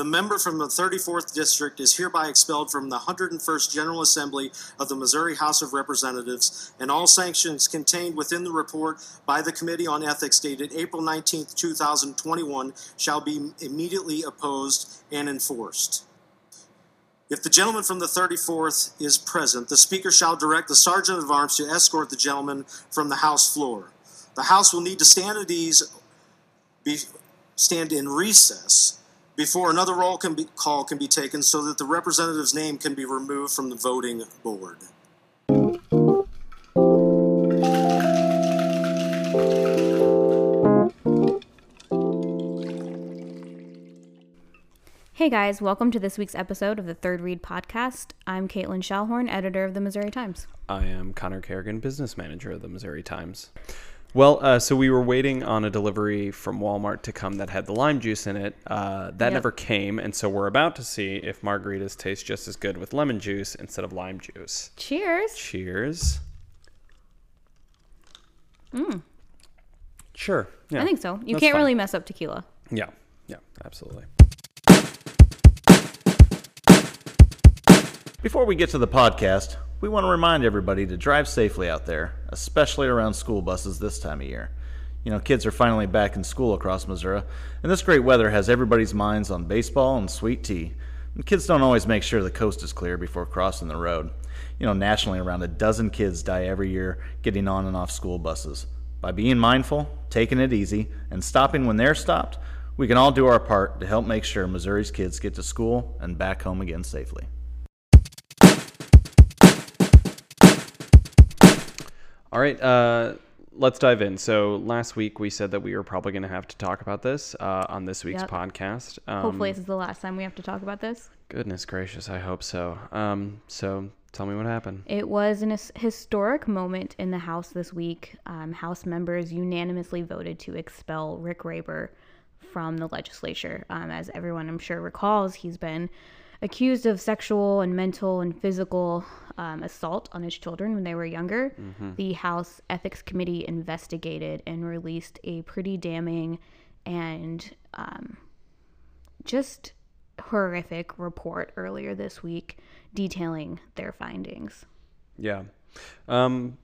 The member from the 34th District is hereby expelled from the 101st General Assembly of the Missouri House of Representatives, and all sanctions contained within the report by the Committee on Ethics dated April 19, 2021, shall be immediately opposed and enforced. If the gentleman from the 34th is present, the Speaker shall direct the Sergeant of Arms to escort the gentleman from the House floor. The House will need to stand at ease, be, stand in recess before another roll can be, call can be taken so that the representative's name can be removed from the voting board. Hey guys, welcome to this week's episode of the Third Read podcast. I'm Caitlin Schallhorn, editor of the Missouri Times. I am Connor Kerrigan, business manager of the Missouri Times. Well, uh, so we were waiting on a delivery from Walmart to come that had the lime juice in it. Uh, that Yep. never came, and so we're about to see if margaritas taste just as good with lemon juice instead of lime juice. Cheers! Cheers. Sure. Yeah. Mm. I think so. You That's can't fine. really mess up tequila. Yeah. Yeah. Absolutely. Before we get to the podcast, we want to remind everybody to drive safely out there, especially around school buses this time of year. You know, kids are finally back in school across Missouri, and this great weather has everybody's minds on baseball and sweet tea. And kids don't always make sure the coast is clear before crossing the road. You know, nationally, around a dozen kids die every year getting on and off school buses. By being mindful, taking it easy, and stopping when they're stopped, we can all do our part to help make sure Missouri's kids get to school and back home again safely. All right. Uh, let's dive in. So last week we said that we were probably going to have to talk about this uh, on this week's Yep. podcast. Um, Hopefully, this is the last time we have to talk about this. Goodness gracious, I hope so. Um, so tell me what happened. It was an historic moment in the House this week. Um, House members unanimously voted to expel Rick Roeber from the legislature. Um, as everyone I'm sure recalls, he's been accused of sexual and mental and physical um, assault on his children when they were younger. The House Ethics Committee investigated and released a pretty damning and um, just horrific report earlier this week detailing their findings. Yeah. Um,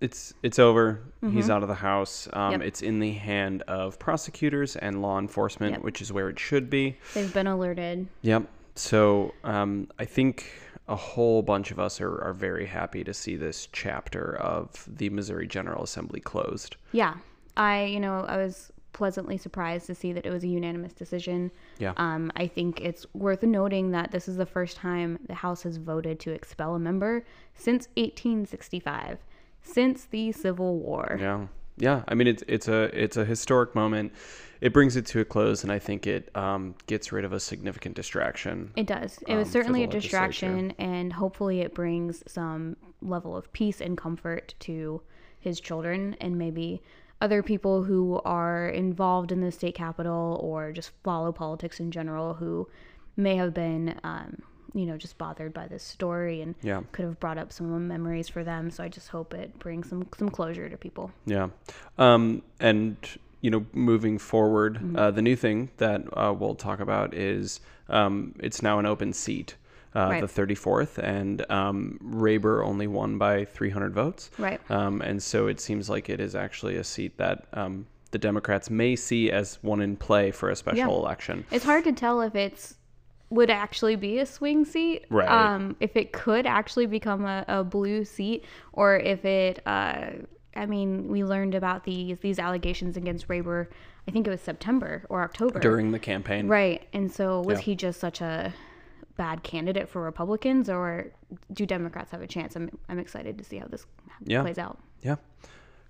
it's it's over. He's out of the house. Um, Mm-hmm. Yep. It's in the hand of prosecutors and law enforcement, Yep. which is where it should be. They've been alerted. Yep. So um, I think a whole bunch of us are, are very happy to see this chapter of the Missouri General Assembly closed. Yeah. I, you know, I was pleasantly surprised to see that it was a unanimous decision. Yeah. Um, I think it's worth noting that this is the first time the House has voted to expel a member since 1865, since the Civil War. Yeah, yeah. I mean, it's it's a it's a historic moment. It brings it to a close, and I think it um, gets rid of a significant distraction. It does. It um, was for certainly a distraction, and hopefully it brings some level of peace and comfort to his children and maybe other people who are involved in the state capitol or just follow politics in general who may have been, um, you know, just bothered by this story and Yeah. could have brought up some memories for them. So I just hope it brings some some closure to people. Yeah. Um, and, you know, moving forward, Mm-hmm. uh, the new thing that uh, we'll talk about is um, it's now an open seat, uh, Right. the 34th, and um, Roeber only won by 300 votes. Right. Um, and so it seems like it is actually a seat that um, the Democrats may see as one in play for a special Yeah. election. It's hard to tell if it's would actually be a swing seat, Right. Um, if it could actually become a, a blue seat, or if it. Uh, I mean, we learned about these these allegations against Roeber. I think it was September or October. During the campaign. right, and so was Yeah. he just such a bad candidate for Republicans, or do Democrats have a chance? I'm I'm excited to see how this Yeah. plays out. Yeah.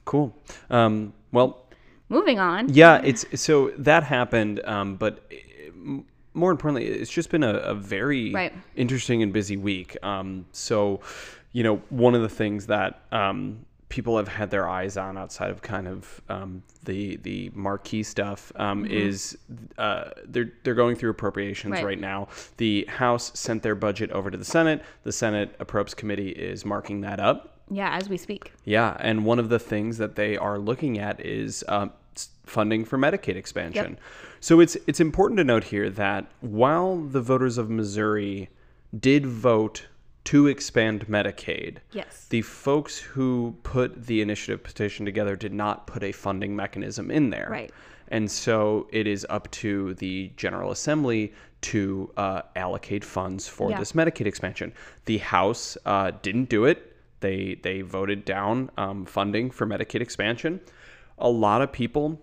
Cool. Um, well, Moving on. Yeah, it's so that happened, um, but m- more importantly, it's just been a, a very Right. interesting and busy week. Um, so, you know, one of the things that um, people have had their eyes on outside of kind of um, the the marquee stuff um, is uh, they're they're going through appropriations Right. right now. The House sent their budget over to the Senate. The Senate Approps Committee is marking that up. Yeah, as we speak. Yeah, and one of the things that they are looking at is um, funding for Medicaid expansion. So it's it's important to note here that while the voters of Missouri did vote to expand Medicaid, Yes. the folks who put the initiative petition together did not put a funding mechanism in there. Right. And so it is up to the General Assembly to uh, allocate funds for Yeah. this Medicaid expansion. The House uh, didn't do it. They they voted down um, funding for Medicaid expansion. A lot of people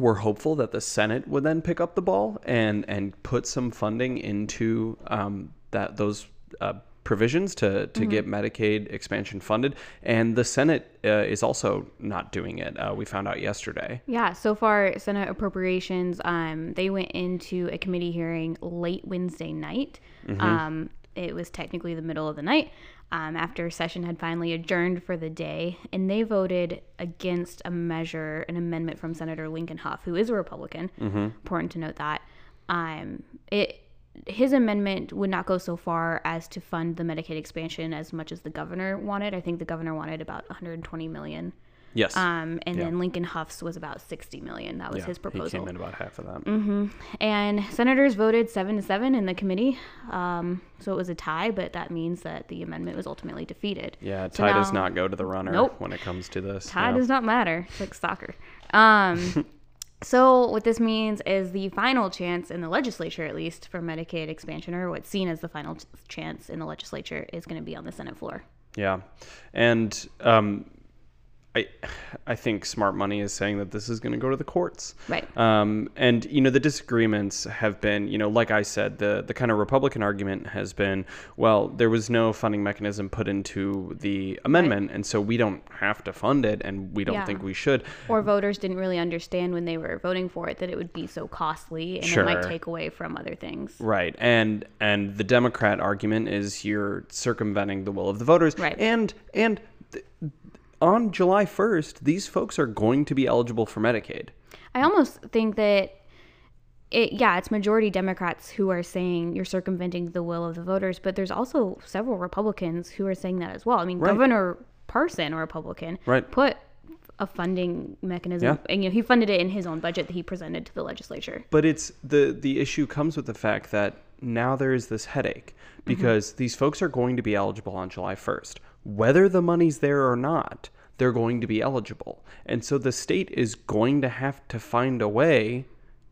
were hopeful that the Senate would then pick up the ball and and put some funding into um, that those uh, provisions to to get Medicaid expansion funded. And the Senate uh, is also not doing it. Uh, we found out yesterday. Yeah, so far, Senate appropriations, um, they went into a committee hearing late Wednesday night. Um, it was technically the middle of the night um, after session had finally adjourned for the day, and they voted against a measure, an amendment from Senator Lincoln Hough, who is a Republican. Important to note that. Um, it his amendment would not go so far as to fund the Medicaid expansion as much as the governor wanted. I think the governor wanted about 120 million. Yes. Um, and then Lincoln Hough's was about 60 million. That was Yeah, his He proposal. came in about half of that. Mm-hmm. And senators voted seven to seven in the committee. Um, so it was a tie, but that means that the amendment was ultimately defeated. Yeah, So tie does not go to the runner Nope. when it comes to this. Tie no. does not matter. It's like soccer. Um, so what this means is the final chance in the legislature, at least for Medicaid expansion, or what's seen as the final ch- chance in the legislature, is going to be on the Senate floor. Yeah, and um, I I think smart money is saying that this is going to go to the courts. Right. Um, and you know the disagreements have been, you know, like I said, the the kind of Republican argument has been, well, there was no funding mechanism put into the amendment, and so we don't have to fund it, and we don't Yeah. think we should. Or voters didn't really understand when they were voting for it that it would be so costly and it might take away from other things. Right, and and the Democrat argument is you're circumventing the will of the voters, Right. And and th- on July first, these folks are going to be eligible for Medicaid. I almost think that it yeah, it's majority Democrats who are saying you're circumventing the will of the voters, but there's also several Republicans who are saying that as well. I mean, Right. Governor Parson, a Republican, Right. put a funding mechanism Yeah. and you know, he funded it in his own budget that he presented to the legislature. But it's the the issue comes with the fact that now there is this headache mm-hmm. because these folks are going to be eligible on July 1st. Whether the money's there or not, they're going to be eligible. And so the state is going to have to find a way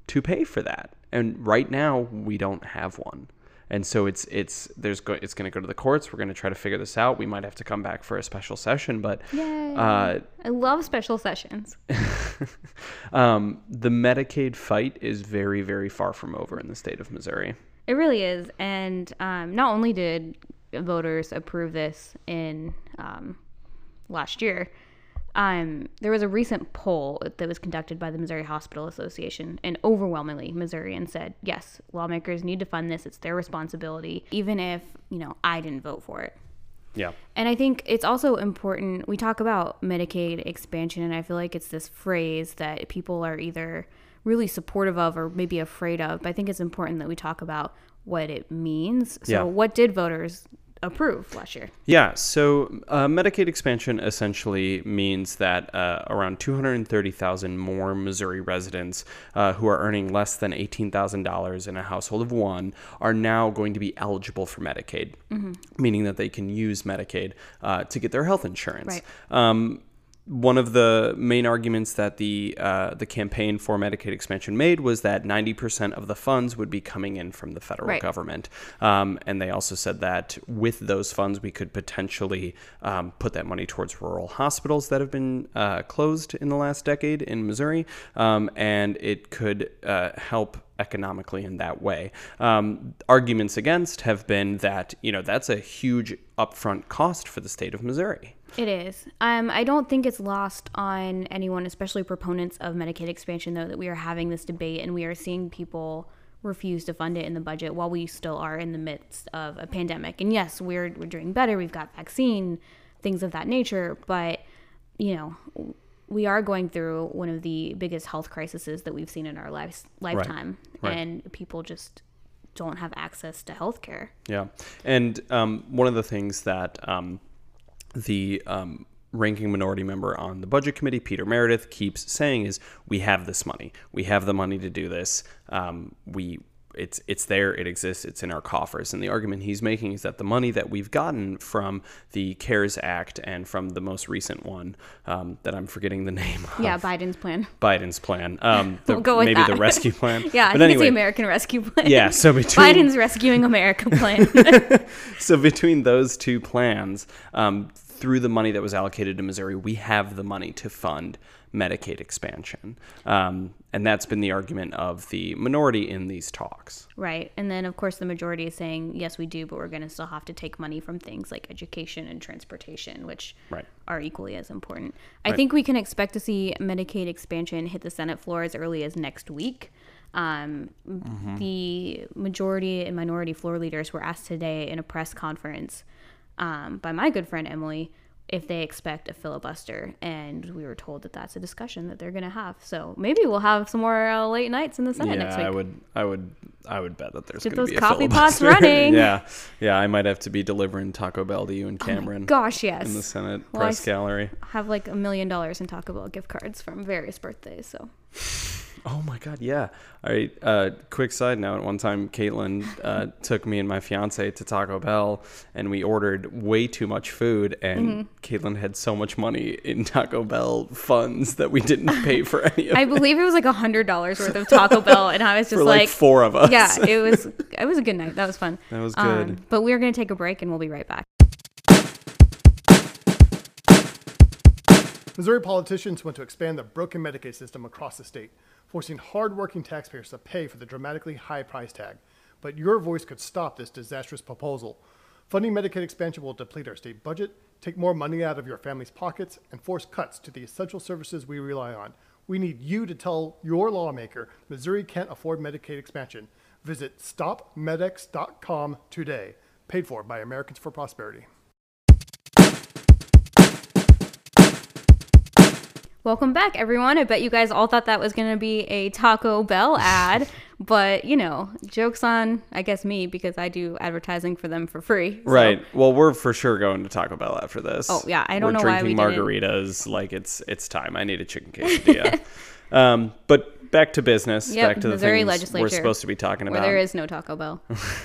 to pay for that. And right now we don't have one. And so it's it's there's go, it's going to go to the courts. We're going to try to figure this out. We might have to come back for a special session, but uh, I love special sessions. um, the Medicaid fight is very very far from over in the state of Missouri. It really is. And um, not only did voters approve this in um, last year, um, there was a recent poll that was conducted by the Missouri Hospital Association, and overwhelmingly, Missourians said, yes, lawmakers need to fund this. It's their responsibility, even if, you know, I didn't vote for it. Yeah. And I think it's also important. We talk about Medicaid expansion, and I feel like it's this phrase that people are either really supportive of or maybe afraid of. But I think it's important that we talk about what it means. So, Yeah. what did voters approve last year? Yeah, so uh, Medicaid expansion essentially means that uh, around 230,000 more Missouri residents uh, who are earning less than $18,000 in a household of one are now going to be eligible for Medicaid, meaning that they can use Medicaid uh, to get their health insurance. Right. Um, one of the main arguments that the uh, the campaign for Medicaid expansion made was that 90% of the funds would be coming in from the federal Right. government, um, and they also said that with those funds we could potentially um, put that money towards rural hospitals that have been uh, closed in the last decade in Missouri, um, and it could uh, help economically in that way. Um, arguments against have been that you know that's a huge upfront cost for the state of Missouri. It is. Um, I don't think it's lost on anyone, especially proponents of Medicaid expansion, though, that we are having this debate and we are seeing people refuse to fund it in the budget while we still are in the midst of a pandemic. And yes, we're we're doing better. We've got vaccine, things of that nature, but you know, we are going through one of the biggest health crises that we've seen in our lives lifetime, Right. and people just don't have access to health care. Yeah, and um, one of the things that um, the um, ranking minority member on the budget committee, Peter Merideth, keeps saying is we have this money. We have the money to do this. Um, we it's it's there, it exists, it's in our coffers. And the argument he's making is that the money that we've gotten from the CARES Act and from the most recent one um, that I'm forgetting the name. Of, Yeah, Biden's plan. Biden's plan. Um, the, We'll go with maybe the rescue plan. Yeah, I but think it's anyway, the American Rescue Plan. yeah. So between Biden's Rescuing America plan. so between those two plans, um, through the money that was allocated to Missouri, we have the money to fund Medicaid expansion, um, and that's been the argument of the minority in these talks. right. And then, of course, the majority is saying, yes, we do, but we're going to still have to take money from things like education and transportation, which Right. are equally as important. I think we can expect to see Medicaid expansion hit the Senate floor as early as next week. Um, The majority and minority floor leaders were asked today in a press conference um, by my good friend Emily if they expect a filibuster, and we were told that that's a discussion that they're going to have. So maybe we'll have some more uh, late nights in the Senate yeah, next week. I would, I would, I would bet that there's going to be a coffee pots running. yeah, yeah. I might have to be delivering Taco Bell to you and Cameron Gosh, yes. in the Senate Well, press s- gallery. have like a million dollars in Taco Bell gift cards from various birthdays. So Oh my God, yeah. All right. Uh, quick side note: One time, Caitlin uh, took me and my fiance to Taco Bell, and we ordered way too much food. And Mm-hmm. Caitlin had so much money in Taco Bell funds that we didn't pay for any of it. I it believe it was like a hundred dollars worth of Taco Bell, and I was just like, like, four of us. yeah, it was it was a good night. That was fun. That was Um, good. but we're gonna take a break, and we'll be right back. Missouri politicians want to expand the broken Medicaid system across the state, forcing hardworking taxpayers to pay for the dramatically high price tag. But your voice could stop this disastrous proposal. Funding Medicaid expansion will deplete our state budget, take more money out of your family's pockets, and force cuts to the essential services we rely on. We need you to tell your lawmaker Missouri can't afford Medicaid expansion. Visit stopmedex.com today. Paid for by Americans for Prosperity. Welcome back, everyone. I bet you guys all thought that was going to be a Taco Bell ad, but you know, jokes on, I guess, me because I do advertising for them for free. so- Right. Well, we're for sure going to Taco Bell after this. Oh, yeah. I don't we're know why we drinking margaritas like it's it's time. I need a chicken quesadilla. um, but back to business. Yep, back to the Missouri things we're supposed to be talking Where about. there is no Taco Bell.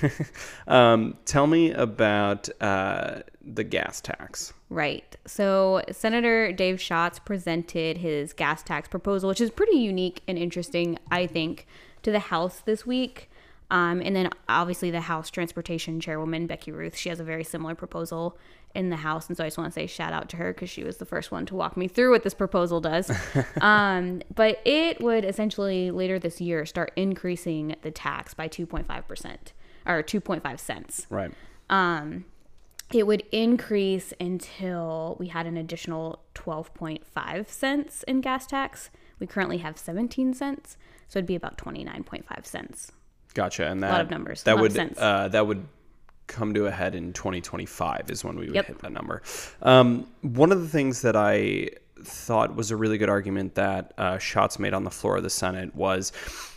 um, tell me about uh, the gas tax. Right. So Senator Dave Schatz presented his gas tax proposal, which is pretty unique and interesting, I think, to the House this week. Um, and then obviously the House Transportation Chairwoman Becky Ruth, she has a very similar proposal in the House, and so I just want to say shout out to her because she was the first one to walk me through what this proposal does. um, but it would essentially later this year start increasing the tax by 2.5 percent or 2.5 cents Right. um, it would increase until we had an additional 12.5 cents in gas tax. We currently have 17 cents, so it'd be about 29.5 cents. Gotcha. And that lot of numbers, a That would uh, that would come to a head in 2025 is when we would Yep. hit that number. Um, one of the things that I thought was a really good argument that uh, Schatz made on the floor of the Senate was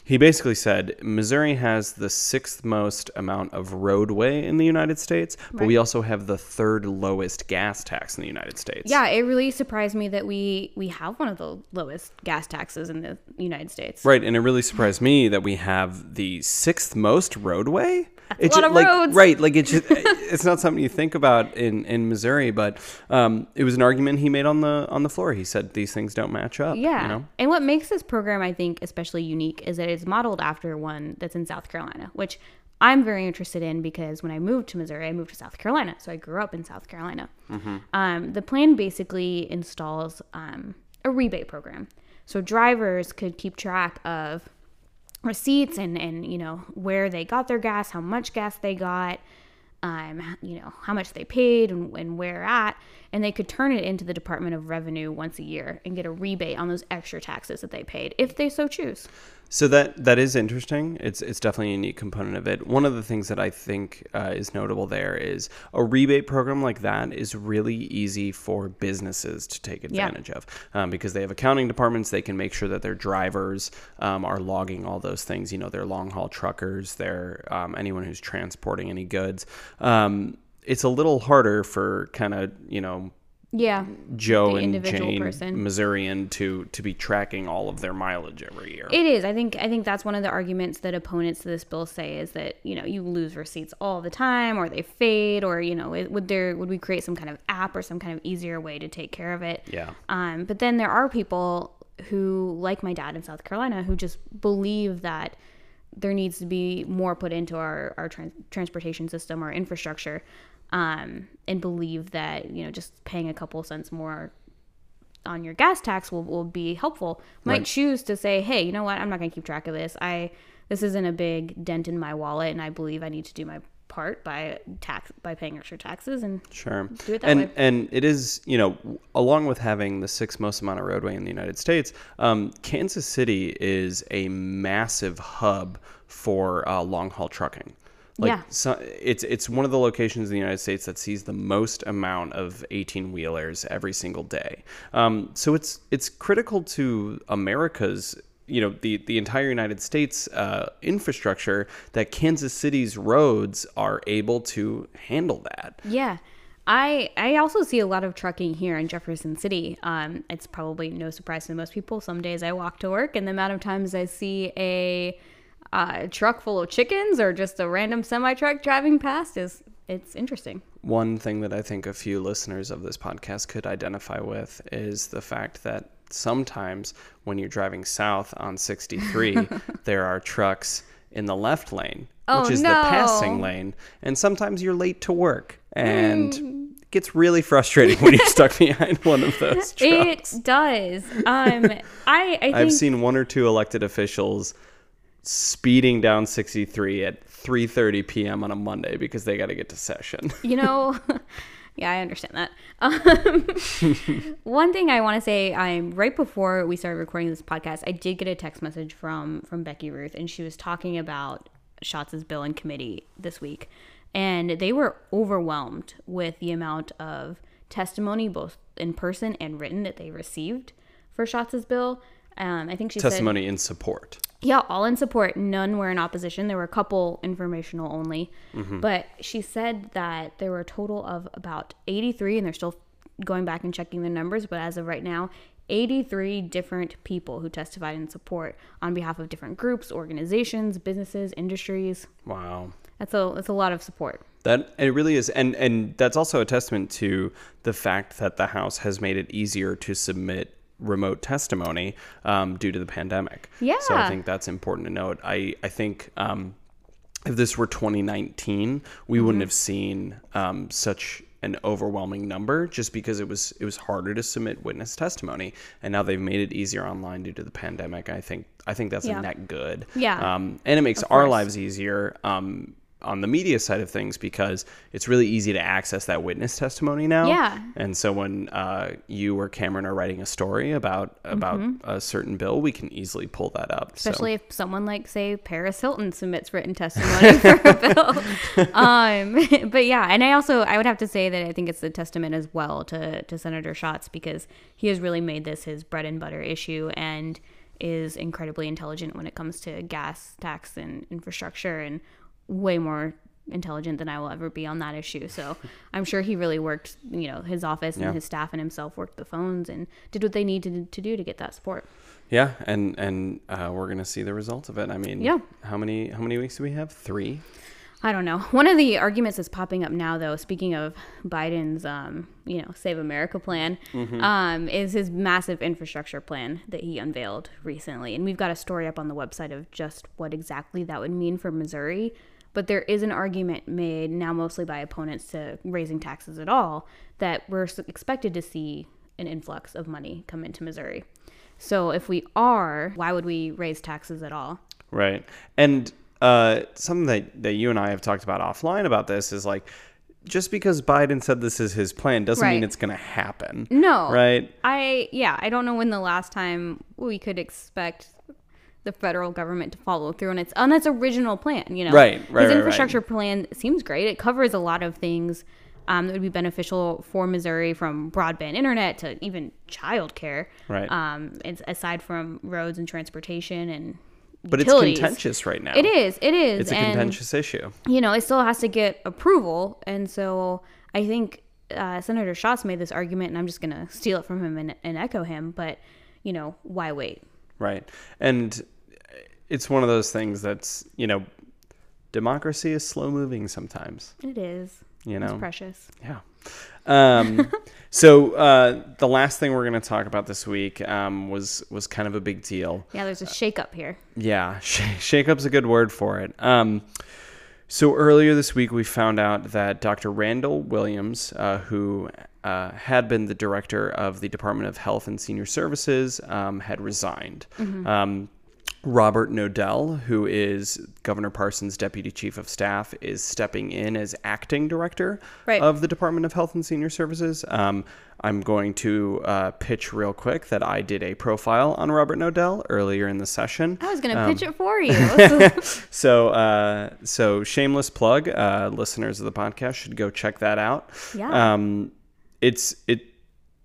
he basically said Missouri has the sixth most amount of roadway in the United States, but we also have the third lowest gas tax in the United States. Yeah, it really surprised me that we we have one of the lowest gas taxes in the United States. Right, and it really surprised me that we have the sixth most roadway. That's a lot of like, roads. Right, like it's just, it's not something you think about in, in Missouri, but um, it was an argument he made on the on the floor. He said these things don't match up. Yeah. you know? And what makes this program, I think, especially unique is that it's modeled after one that's in South Carolina, which I'm very interested in because when I moved to Missouri, I moved to South Carolina. So I grew up in South Carolina. Um, the plan basically installs um, a rebate program. So drivers could keep track of receipts and, and, you know, where they got their gas, how much gas they got, um, you know, how much they paid and, and where at, and they could turn it into the Department of Revenue once a year and get a rebate on those extra taxes that they paid if they so choose. So that that is interesting. It's it's definitely a unique component of it. One of the things that I think uh, is notable there is a rebate program like that is really easy for businesses to take advantage of um, because they have accounting departments. They can make sure that their drivers um, are logging all those things. You know, their long haul truckers, their um, anyone who's transporting any goods. Um, it's a little harder for kind of you know Yeah. Joe The and Jane person. Missourian to to be tracking all of their mileage every year. It is. I think. I think that's one of the arguments that opponents to this bill say is that you know you lose receipts all the time, or they fade, or you know it, would there would we create some kind of app or some kind of easier way to take care of it? Yeah. Um, but then there are people who, like my dad in South Carolina, who just believe that there needs to be more put into our our trans- transportation system, our infrastructure, um, and believe that you know just paying a couple cents more on your gas tax will, will be helpful might Right. choose to say hey you know what i'm not going to keep track of this i this isn't a big dent in my wallet and i believe i need to do my part by tax by paying extra taxes and Sure. Do it that and way. and it is you know along with having the sixth most amount of roadway in the United States, um, Kansas City is a massive hub for uh, long haul trucking. Like Yeah. so, it's it's one of the locations in the United States that sees the most amount of 18 wheelers every single day. Um, so it's it's critical to America's you know the the entire United States uh, infrastructure that Kansas City's roads are able to handle that. Yeah. I I also see a lot of trucking here in Jefferson City. Um, it's probably no surprise to most people. Some days I walk to work, and the amount of times I see a uh, truck full of chickens or just a random semi truck driving past is it's interesting. One thing that I think a few listeners of this podcast could identify with is the fact that sometimes when you're driving south on 63, there are trucks in the left lane, Oh, which is no. the passing lane, and sometimes you're late to work and it gets really frustrating when you're stuck behind one of those trucks. It does. Um, I I think I've seen one or two elected officials speeding down 63 at 3:30 p.m. on a Monday because they got to get to session. you know yeah i understand that um, one thing i want to say i'm right before we started recording this podcast i did get a text message from from becky ruth and she was talking about Schatz' bill in committee this week and they were overwhelmed with the amount of testimony both in person and written that they received for Schatz' bill um, i think she said Testimony in support. Yeah, all in support. None were in opposition. There were a couple informational only. Mm-hmm. But she said that there were a total of about 83, and they're still going back and checking the numbers. But as of right now, 83 different people who testified in support on behalf of different groups, organizations, businesses, industries. Wow. That's a that's a lot of support. That it really is, and and that's also a testament to the fact that the House has made it easier to submit remote testimony um, due to the pandemic. Yeah. So I think that's important to note. I I think um, if this were 2019, we wouldn't have seen um, such an overwhelming number just because it was it was harder to submit witness testimony and now they've made it easier online due to the pandemic i think i think that's Yeah. a net good Yeah, um, and it makes our course. lives easier um, on the media side of things because it's really easy to access that witness testimony now. Yeah. And so when uh, you or Cameron are writing a story about about a certain bill, we can easily pull that up. So- Mm-hmm. especially if someone like say Paris Hilton submits written testimony for a bill. um, but yeah, and I also I would have to say that I think it's a testament as well to to Senator Schatz because he has really made this his bread and butter issue and is incredibly intelligent when it comes to gas tax and infrastructure and way more intelligent than I will ever be on that issue. So I'm sure he really worked, you know, his office and Yeah. his staff and himself worked the phones and did what they needed to do to get that support. yeah, and and uh, we're gonna see the results of it. I mean, Yeah. How many how many weeks do we have? Three. I don't know. One of the arguments that's popping up now, though, speaking of Biden's, um, you know, Save America plan, um, is his massive infrastructure plan that he unveiled recently. And we've got a story up on the website of just what exactly that would mean for Missouri. But there is an argument made now, mostly by opponents to raising taxes at all, that we're expected to see an influx of money come into Missouri. So if we are, why would we raise taxes at all? Right. And uh, something that, that you and I have talked about offline about this is like, just because Biden said this is his plan doesn't mean it's going to happen. No. Right. I yeah, I don't know when the last time we could expect the federal government to follow through on its on its original plan. You know, Right, right, His right, right. infrastructure plan seems great. It covers a lot of things um, that would be beneficial for Missouri, from broadband internet to even childcare. Right. Um, it's aside from roads and transportation and But it's contentious right now. It is. It is. It's a and- contentious issue. you know, it still has to get approval. And so I think uh, Senator Schatz made this argument, and I'm just going to steal it from him and, and echo him. But you know, why wait? Right. And it's one of those things that's, you know, democracy is slow moving sometimes. It is. You It's know? precious. Yeah. Um, so uh, the last thing we're going to talk about this week um, was was kind of a big deal. Yeah, there's a shakeup here. Yeah, sh- shakeup's a good word for it. Um, so earlier this week, we found out that Dr. Randall Williams, uh, who uh, had been the director of the Department of Health and Senior Services, um, had resigned. Um, Robert Knodell, who is Governor Parsons' deputy chief of staff, is stepping in as acting director Right. of the Department of Health and Senior Services. Um, I'm going to uh, pitch real quick that I did a profile on Robert Knodell earlier in the session. I was going to pitch Um, it for you. So, uh, so shameless plug. Uh, listeners of the podcast should go check that out. Yeah. Um, it's it.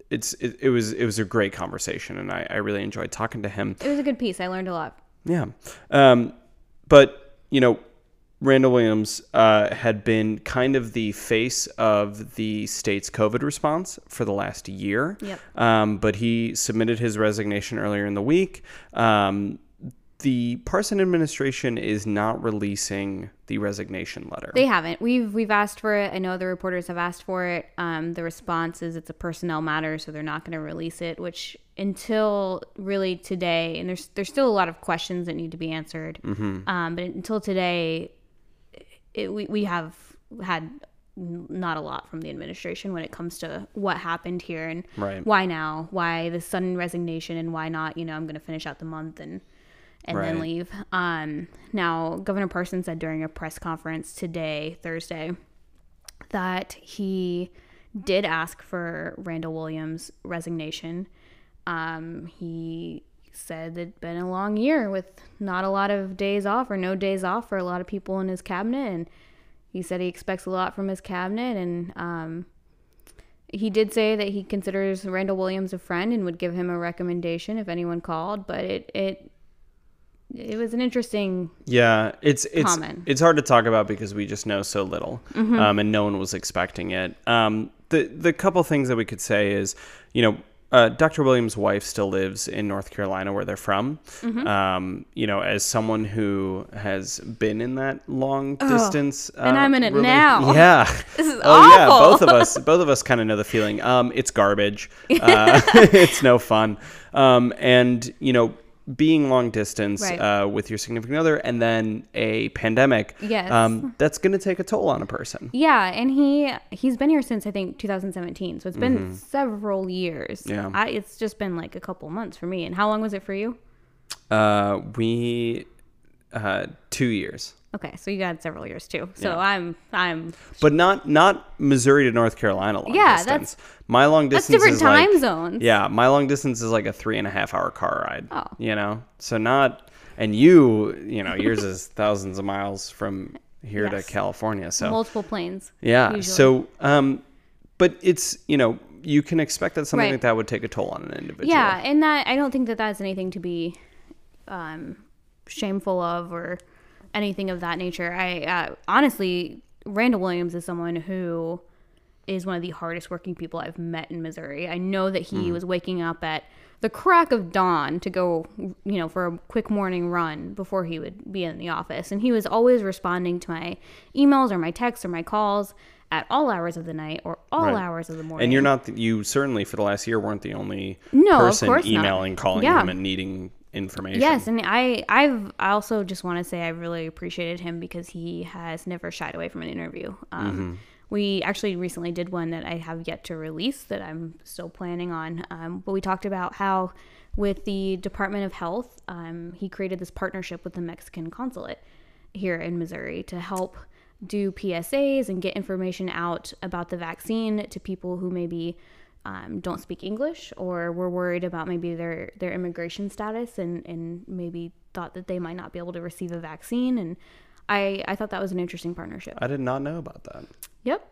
It's it, it was it was a great conversation, and I, I really enjoyed talking to him. it was a good piece. I learned a lot. Yeah. Um, but, you know, Randall Williams uh, had been kind of the face of the state's COVID response for the last year. Yep. Um, but he submitted his resignation earlier in the week. Um, the Parson administration is not releasing the resignation letter. They haven't. We've we've asked for it. I know the reporters have asked for it. Um, the response is it's a personnel matter, so they're not going to release it. Which until really today, and there's there's still a lot of questions that need to be answered. Mm-hmm. Um, but until today, it, we we have had not a lot from the administration when it comes to what happened here and Right. why now, why the sudden resignation, and why not. You know, I'm going to finish out the month and and then leave. Um, now, Governor Parson said during a press conference today, Thursday, that he did ask for Randall Williams' resignation. Um, he said it'd been a long year with not a lot of days off or no days off for a lot of people in his cabinet, and he said he expects a lot from his cabinet, and um, he did say that he considers Randall Williams a friend and would give him a recommendation if anyone called, but it it it was an interesting Yeah, it's it's Common. Mm-hmm. it's hard to talk about because we just know so little, um, and no one was expecting it. Um, the the couple things that we could say is, you know, uh, Dr. Williams' wife still lives in North Carolina, where they're from. Mm-hmm. Um, you know, as someone who has been in that long distance, and uh, I'm in it rela- now. Yeah, This is oh yeah, both of us, both of us kind of know the feeling. Um, it's garbage. Uh, it's no fun. Um, and you know, being long distance Right. uh, with your significant other, and then a pandemic. Yes. Um, that's going to take a toll on a person. Yeah, and he he's been here since I think 2017, so it's been several years. Mm-hmm. Yeah. I, it's just been like a couple months for me. And how long was it for you? Uh, we uh, two years, Okay, so you got several years too. So Yeah. I'm I'm but not not Missouri to North Carolina long Yeah, distance. my long distance that's different is like- time zones. Yeah, my long distance is like a three and a half hour car ride. Oh. You know, so not, and you, you know, yours is thousands of miles from here Yes. to California. So multiple planes. yeah, usually. so um, but it's you know you can expect that something Right. like that would take a toll on an individual. Yeah, and that I don't think that that's anything to be um, shameful of or anything of that nature. I uh, honestly, Randall Williams is someone who is one of the hardest working people I've met in Missouri. I know that he was waking up at the crack of dawn to go, you know, for a quick morning run before he would be in the office, and he was always responding to my emails or my texts or my calls at all hours of the night or all Right. hours of the morning. And you're not the, you certainly for the last year weren't the only No, person course not. emailing, calling Yeah. him, and needing information. Yes, and I I've I also just want to say I really appreciated him because he has never shied away from an interview. Um, We actually recently did one that I have yet to release that I'm still planning on. Um, but we talked about how with the Department of Health, um, he created this partnership with the Mexican consulate here in Missouri to help do PSAs and get information out about the vaccine to people who maybe um, don't speak English or were worried about maybe their, their immigration status and, and maybe thought that they might not be able to receive a vaccine. And I, I thought that was an interesting partnership. I did not know about that. Yep.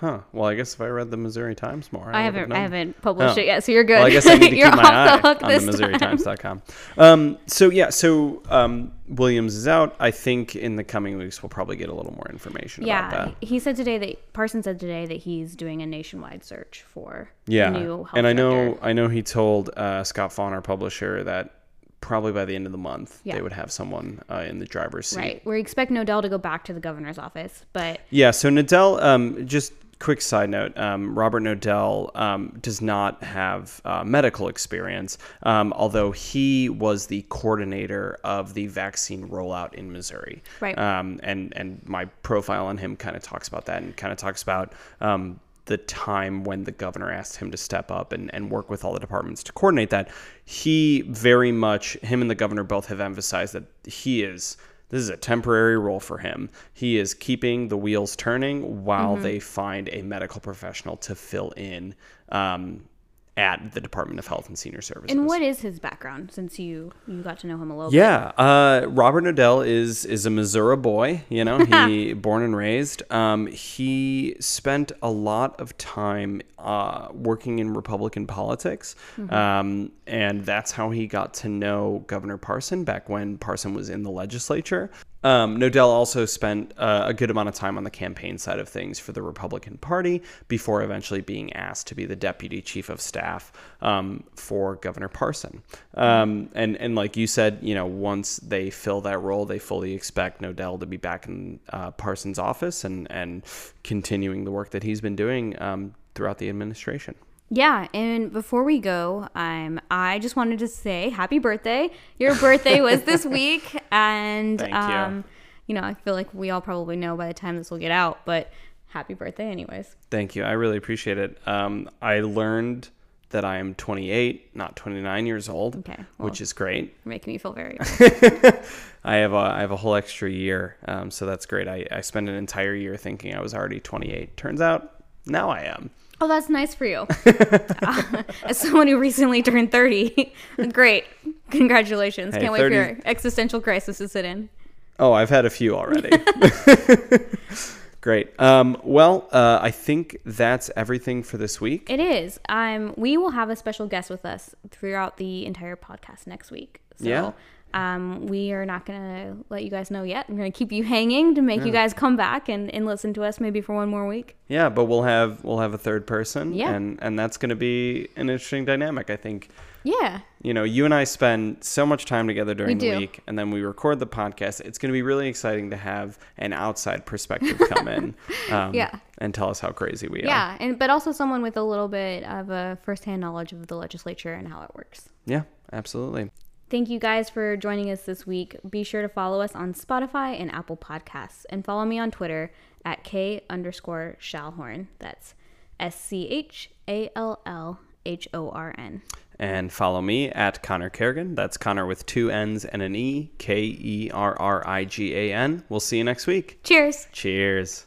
Huh. Well, I guess if I read the Missouri Times more, I I, haven't I haven't published Oh. it yet, so you're good. Well, I guess I need to keep my eye the on the. MissouriTimes.com. Um, so yeah, so um, Williams is out. I think in the coming weeks we'll probably get a little more information about Yeah, that. he said today that Parson said today that he's doing a nationwide search for Yeah, new health and I know director. I know he told uh, Scott Faughn, our publisher, that probably by the end of the month Yeah. they would have someone uh, in the driver's seat. Right. We expect Knodell to go back to the governor's office, but Yeah. So Knodell, um, just quick side note: um, Robert Knodell um, does not have uh, medical experience, um, although he was the coordinator of the vaccine rollout in Missouri. Right. Um, and and my profile on him kind of talks about that and kind of talks about. Um, the time when the governor asked him to step up and, and work with all the departments to coordinate that, he very much, him and the governor both have emphasized that he is this is a temporary role for him. He is keeping the wheels turning while Mm-hmm. they find a medical professional to fill in um, at the Department of Health and Senior Services. and what is his background since you you got to know him a little Yeah, uh, Robert Knodell is is a Missouri boy. You know, he born and raised. Um, he spent a lot of time uh, working in Republican politics, um, and that's how he got to know Governor Parson back when Parson was in the legislature. Um, Knodell also spent uh, a good amount of time on the campaign side of things for the Republican Party before eventually being asked to be the deputy chief of staff um, for Governor Parson. Um, and and like you said, you know, once they fill that role, they fully expect Knodell to be back in uh, Parson's office and and continuing the work that he's been doing um, throughout the administration. Yeah, and before we go, um, I just wanted to say happy birthday. Your birthday was this week, and Thank you. um, you know, I feel like we all probably know by the time this will get out, but happy birthday, anyways. Thank you. I really appreciate it. Um, I learned that I am 28, not 29 years old, Okay, which is great. You're making me feel very. I have a I have a whole extra year, um, so that's great. I, I spent an entire year thinking I was already 28. Turns out now I am. Oh, that's nice for you. As someone who recently turned 30, great. Congratulations. Hey, Can't wait for your existential crisis to sit in. Oh, I've had a few already. great. Um, well, uh, I think that's everything for this week. It is. Um, we will have a special guest with us throughout the entire podcast next week. So, Yeah. Um, we are not going to let you guys know yet. I'm going to keep you hanging to make you guys come back and, and listen to us maybe for one more week. Yeah, but we'll have we'll have a third person, Yeah. and and that's going to be an interesting dynamic. I think Yeah. you know you and I spend so much time together during the do. week, and then we record the podcast. It's going to be really exciting to have an outside perspective come in, um, Yeah. and tell us how crazy we are. Yeah. And but also someone with a little bit of a firsthand knowledge of the legislature and how it works. Yeah, absolutely. Thank you guys for joining us this week. Be sure to follow us on Spotify and Apple Podcasts and follow me on Twitter at K underscore Schallhorn. That's S C H A L L H O R N. And follow me at Connor Kerrigan. That's Connor with two N's and an E, K E R R I G A N. We'll see you next week. Cheers. Cheers.